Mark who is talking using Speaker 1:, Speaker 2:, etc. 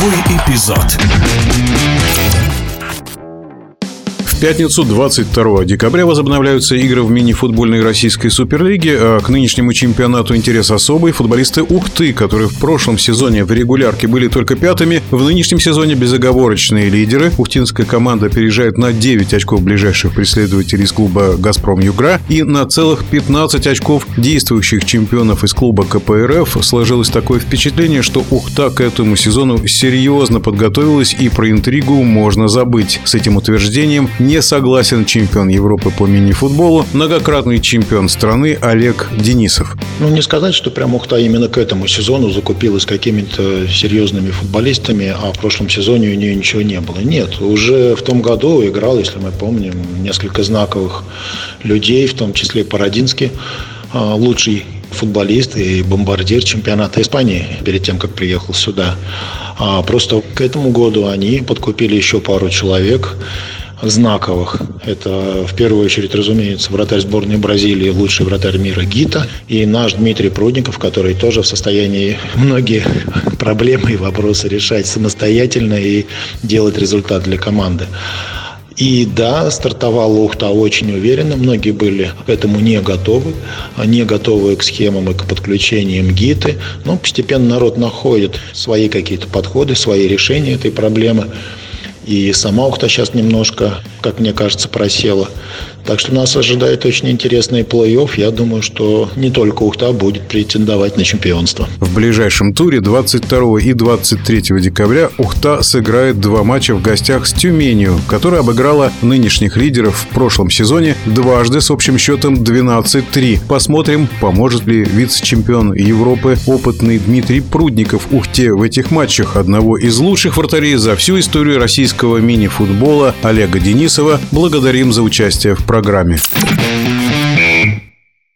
Speaker 1: Игровой эпизод пятницу, 22 декабря, возобновляются игры в мини-футбольной российской суперлиге, а к нынешнему чемпионату интерес особый. Футболисты Ухты, которые в прошлом сезоне в регулярке были только пятыми, в нынешнем сезоне безоговорочные лидеры. Ухтинская команда опережает на 9 очков ближайших преследователей из клуба «Газпром Югра» и на целых 15 очков действующих чемпионов из клуба КПРФ. Сложилось такое впечатление, что Ухта к этому сезону серьезно подготовилась и про интригу можно забыть. С этим утверждением не согласен чемпион Европы по мини-футболу, многократный чемпион страны Олег Денисов.
Speaker 2: Ну, не сказать, что прям Ухта именно к этому сезону закупилась какими-то серьезными футболистами, а в прошлом сезоне у нее ничего не было. Нет, уже в том году играл, если мы помним, несколько знаковых людей, в том числе Парадинский, а, лучший футболист и бомбардир чемпионата Испании перед тем, как приехал сюда. А просто к этому году они подкупили еще пару человек знаковых. Это в первую очередь, разумеется, вратарь сборной Бразилии, лучший вратарь мира Гита, и наш Дмитрий Прудников, который тоже в состоянии многие проблемы и вопросы решать самостоятельно и делать результат для команды. И да, стартовала Ухта очень уверенно. Многие были к этому не готовы, не готовы к схемам и к подключениям ГИТы. Но постепенно народ находит свои какие-то подходы, свои решения этой проблемы. И сама Ухта сейчас немножко, как мне кажется, просела. Так что нас ожидает очень интересный плей-офф. Я думаю, что не только Ухта будет претендовать на чемпионство.
Speaker 1: В ближайшем туре 22 и 23 декабря Ухта сыграет два матча в гостях с Тюменью, которая обыграла нынешних лидеров в прошлом сезоне дважды с общим счетом 12-3. Посмотрим, поможет ли вице-чемпион Европы опытный Дмитрий Прудников Ухте в этих матчах. Одного из лучших вратарей за всю историю российского мини-футбола Олега Денисова благодарим за участие в программе.